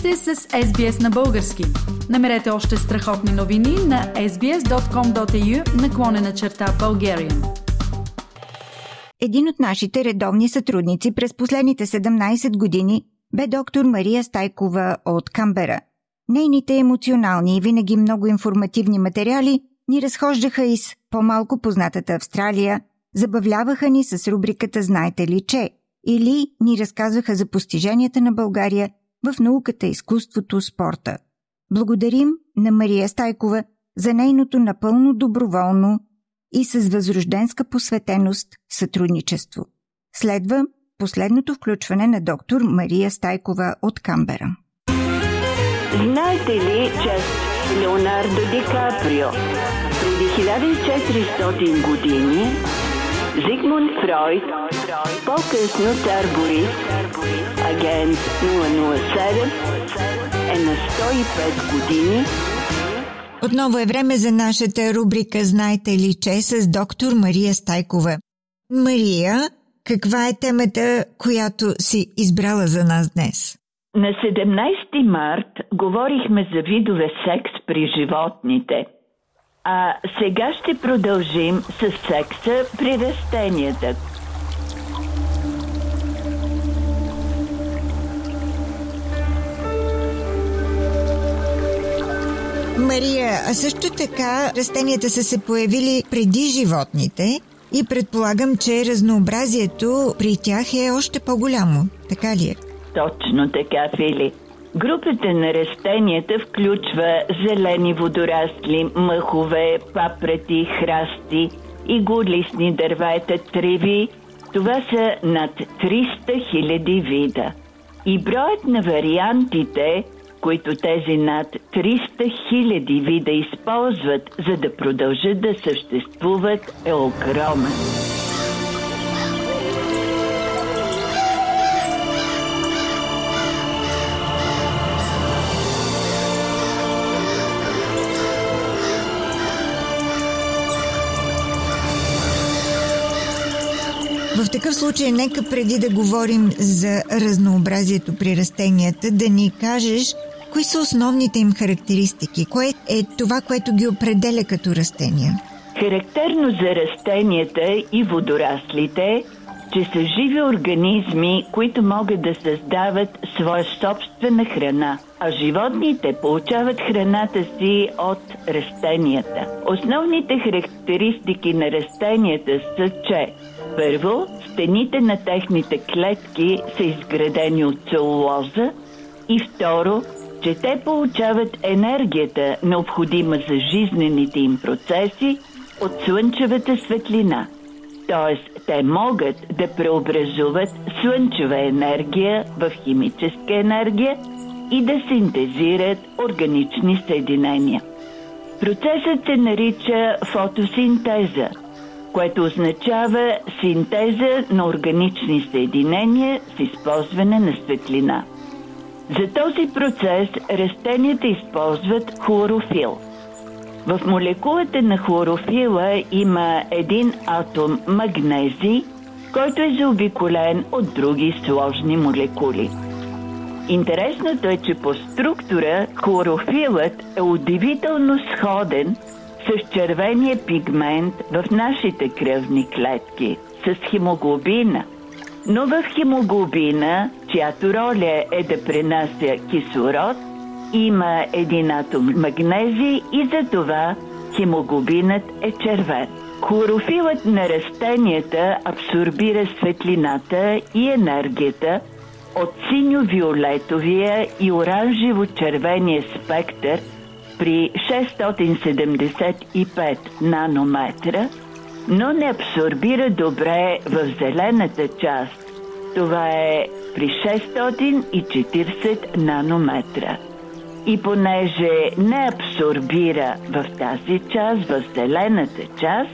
сте с SBS на български. Намерете още страхотни новини на sbs.com.au наклонена черта Bulgarian. Един от нашите редовни сътрудници през последните 17 години бе доктор Мария Стайкова от Камбера. Нейните емоционални и винаги много информативни материали ни разхождаха из по-малко познатата Австралия, забавляваха ни с рубриката «Знаете ли, че?» или ни разказваха за постиженията на България в науката, изкуството, спорта. Благодарим на Мария Стайкова за нейното напълно доброволно и с възрожденска посветеност сътрудничество. Следва последното включване на доктор Мария Стайкова от Камбера. Знаете ли, че Леонардо Ди Каприо преди 1400 години Зигмунд Фройд, по-късно цар Борис, агент 007, е на 105 години. Отново е време за нашата рубрика Знаете ли че с доктор Мария Стайкова. Мария, каква е темата, която си избрала за нас днес? На 17 март говорихме за видове секс при животните – а сега ще продължим с секса при растенията. Мария, а също така растенията са се появили преди животните и предполагам, че разнообразието при тях е още по-голямо. Така ли е? Точно така, Фили. Групата на растенията включва зелени водорасли, мъхове, папрети, храсти и годлисни дървета, треви. Това са над 300 000 вида. И броят на вариантите, които тези над 300 000 вида използват, за да продължат да съществуват, е огромен. В такъв случай, нека преди да говорим за разнообразието при растенията, да ни кажеш кои са основните им характеристики, кое е това, което ги определя като растения. Характерно за растенията и водораслите че са живи организми, които могат да създават своя собствена храна, а животните получават храната си от растенията. Основните характеристики на растенията са, че първо, стените на техните клетки са изградени от целулоза и второ, че те получават енергията, необходима за жизнените им процеси, от слънчевата светлина – т.е. те могат да преобразуват слънчева енергия в химическа енергия и да синтезират органични съединения. Процесът се нарича фотосинтеза, което означава синтеза на органични съединения с използване на светлина. За този процес растенията използват хлорофил – в молекулата на хлорофила има един атом магнези, който е заобиколен от други сложни молекули. Интересното е, че по структура хлорофилът е удивително сходен с червения пигмент в нашите кръвни клетки, с хемоглобина. Но в хемоглобина, чиято роля е да пренася кислород, има един атом магнези и за това хемоглобинът е червен. Хлорофилът на растенията абсорбира светлината и енергията от синьо-виолетовия и оранжево-червения спектър при 675 нанометра, но не абсорбира добре в зелената част. Това е при 640 нанометра. И понеже не абсорбира в тази част, в зелената част,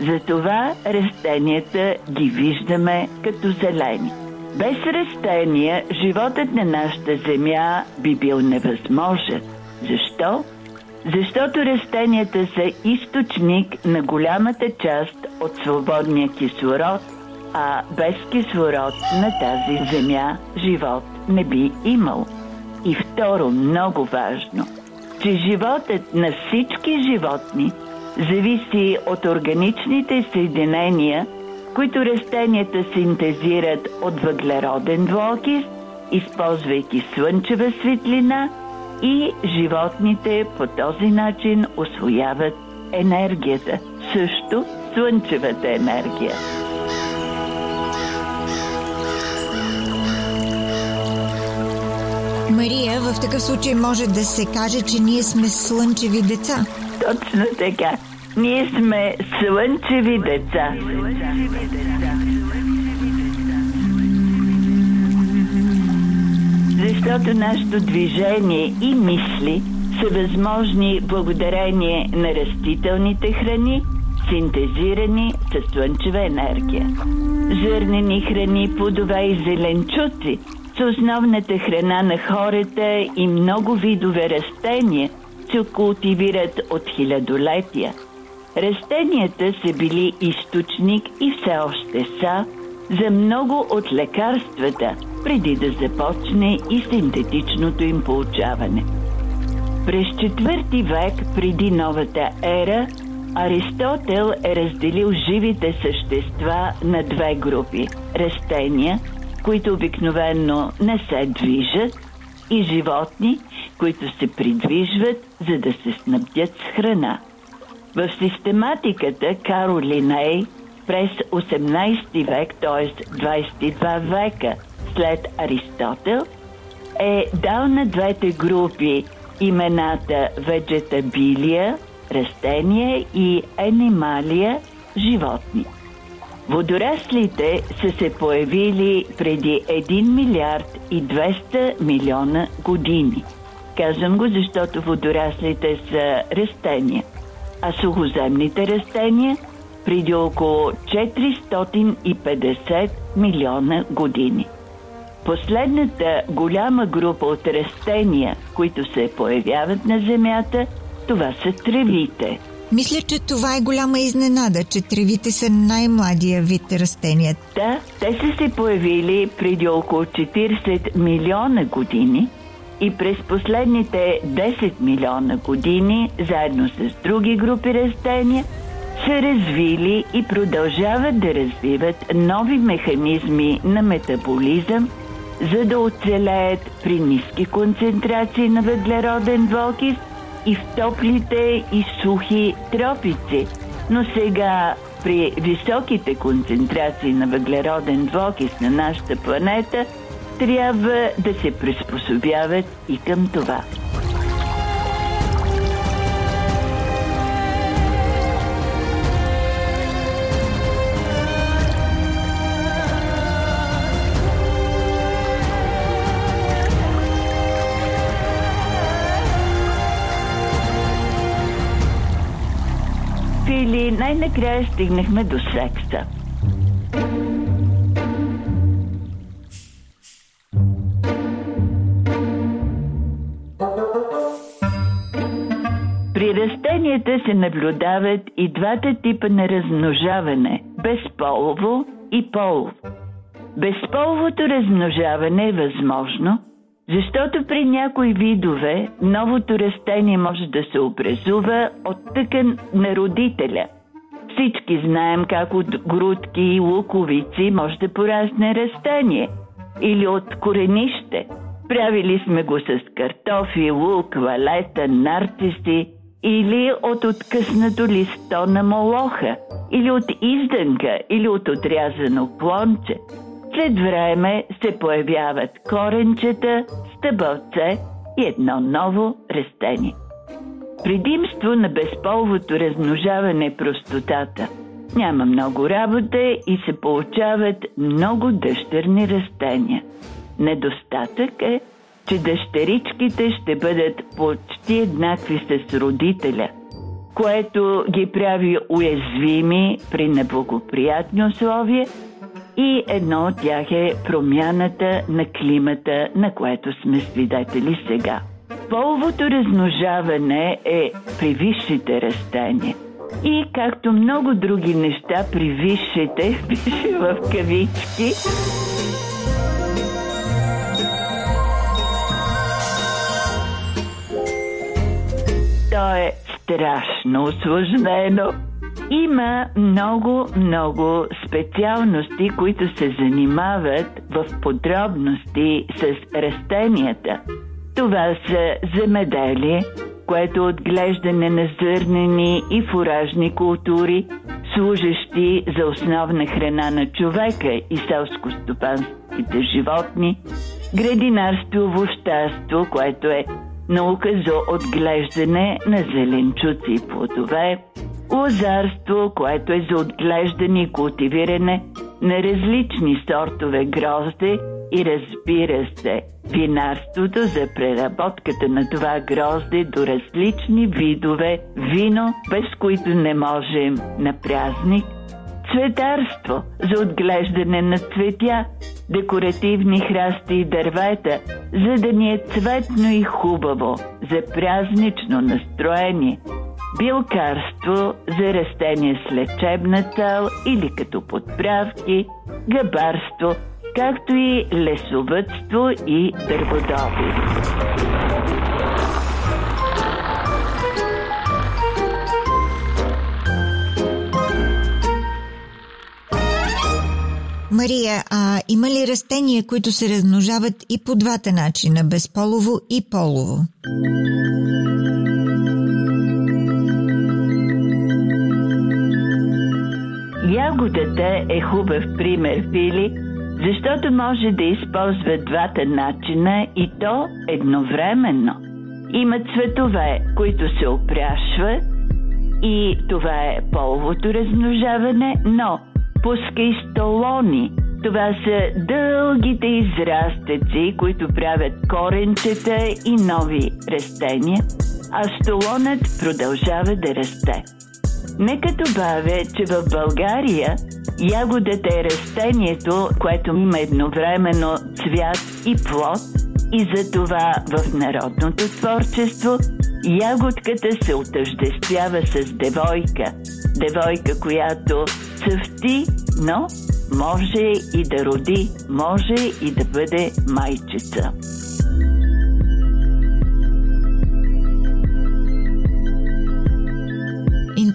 затова растенията ги виждаме като зелени. Без растения животът на нашата земя би бил невъзможен. Защо? Защото растенията са източник на голямата част от свободния кислород, а без кислород на тази земя живот не би имал. И второ, много важно, че животът на всички животни зависи от органичните съединения, които растенията синтезират от въглероден двуокис, използвайки слънчева светлина и животните по този начин освояват енергията, също слънчевата енергия. Мария, в такъв случай може да се каже, че ние сме слънчеви деца. Точно така. Ние сме слънчеви деца. Защото нашето движение и мисли са възможни благодарение на растителните храни, синтезирани с слънчева енергия. Зърнени храни, плодове и зеленчуци са основната храна на хората и много видове растения се култивират от хилядолетия. Растенията са били източник и все още са за много от лекарствата, преди да започне и синтетичното им получаване. През четвърти век преди новата ера Аристотел е разделил живите същества на две групи – растения – които обикновенно не се движат, и животни, които се придвижват, за да се снабдят с храна. В систематиката Каро Линей през 18 век, т.е. 22 века след Аристотел, е дал на двете групи имената вегетабилия, растения и енималия, животни. Водораслите са се появили преди 1 милиард и 200 милиона години. Казвам го, защото водораслите са растения, а сухоземните растения преди около 450 милиона години. Последната голяма група от растения, които се появяват на Земята, това са тревите – мисля, че това е голяма изненада, че тревите са най-младия вид растения. Да, те са се появили преди около 40 милиона години и през последните 10 милиона години, заедно с други групи растения, са развили и продължават да развиват нови механизми на метаболизъм, за да оцелеят при ниски концентрации на въглероден двуокис – и в топлите и сухи тропици. Но сега при високите концентрации на въглероден двуокис на нашата планета трябва да се приспособяват и към това. Или най-накрая стигнахме до секса. При растенията се наблюдават и двата типа на размножаване – безполово и полово. Безполовото размножаване е възможно – защото при някои видове новото растение може да се образува от тъкан на родителя. Всички знаем как от грудки и луковици може да порасне растение или от коренище. Правили сме го с картофи, лук, валета, нарциси или от откъснато листо на молоха, или от издънка, или от отрязано клонче – след време се появяват коренчета, стъбълце и едно ново растение. Предимство на безполовото размножаване е простотата. Няма много работа и се получават много дъщерни растения. Недостатък е, че дъщеричките ще бъдат почти еднакви с родителя, което ги прави уязвими при неблагоприятни условия и едно от тях е промяната на климата, на което сме свидетели сега. Половото размножаване е при висшите растения. И както много други неща при висшите, пише в кавички, то е страшно осложнено. Има много, много специалности, които се занимават в подробности с растенията. Това са земеделие, което е отглеждане на зърнени и фуражни култури, служещи за основна храна на човека и селско-стопанските животни, градинарство, овощарство, което е наука за отглеждане на зеленчуци и плодове, лозарство, което е за отглеждане и култивиране на различни сортове грозде и разбира се, винарството за преработката на това грозде до различни видове вино, без които не можем на празник, цветарство за отглеждане на цветя, декоративни храсти и дървета, за да ни е цветно и хубаво, за празнично настроение, билкарство за растения с лечебна цел или като подправки, габарство, както и лесовътство и дърводоби. Мария, а има ли растения, които се размножават и по двата начина, безполово и полово? Ягодата е хубав пример, Фили, защото може да използва двата начина и то едновременно. Има цветове, които се опряшват и това е половото размножаване, но пуска и столони. Това са дългите израстъци, които правят коренчета и нови растения, а столонът продължава да расте. Нека добавя, че в България ягодата е растението, което има едновременно цвят и плод и за това в народното творчество ягодката се отъждествява с девойка. Девойка, която цъфти, но може и да роди, може и да бъде майчица.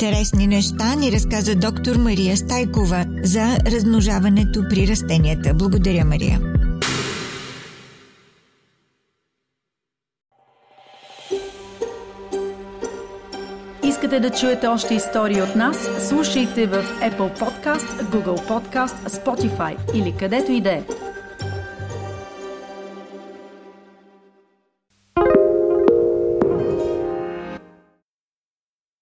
Интересни неща ни разказа доктор Мария Стайкова за размножаването при растенията. Благодаря, Мария. Искате да чуете още истории от нас? Слушайте в Apple Podcast, Google Podcast, Spotify или където и да е.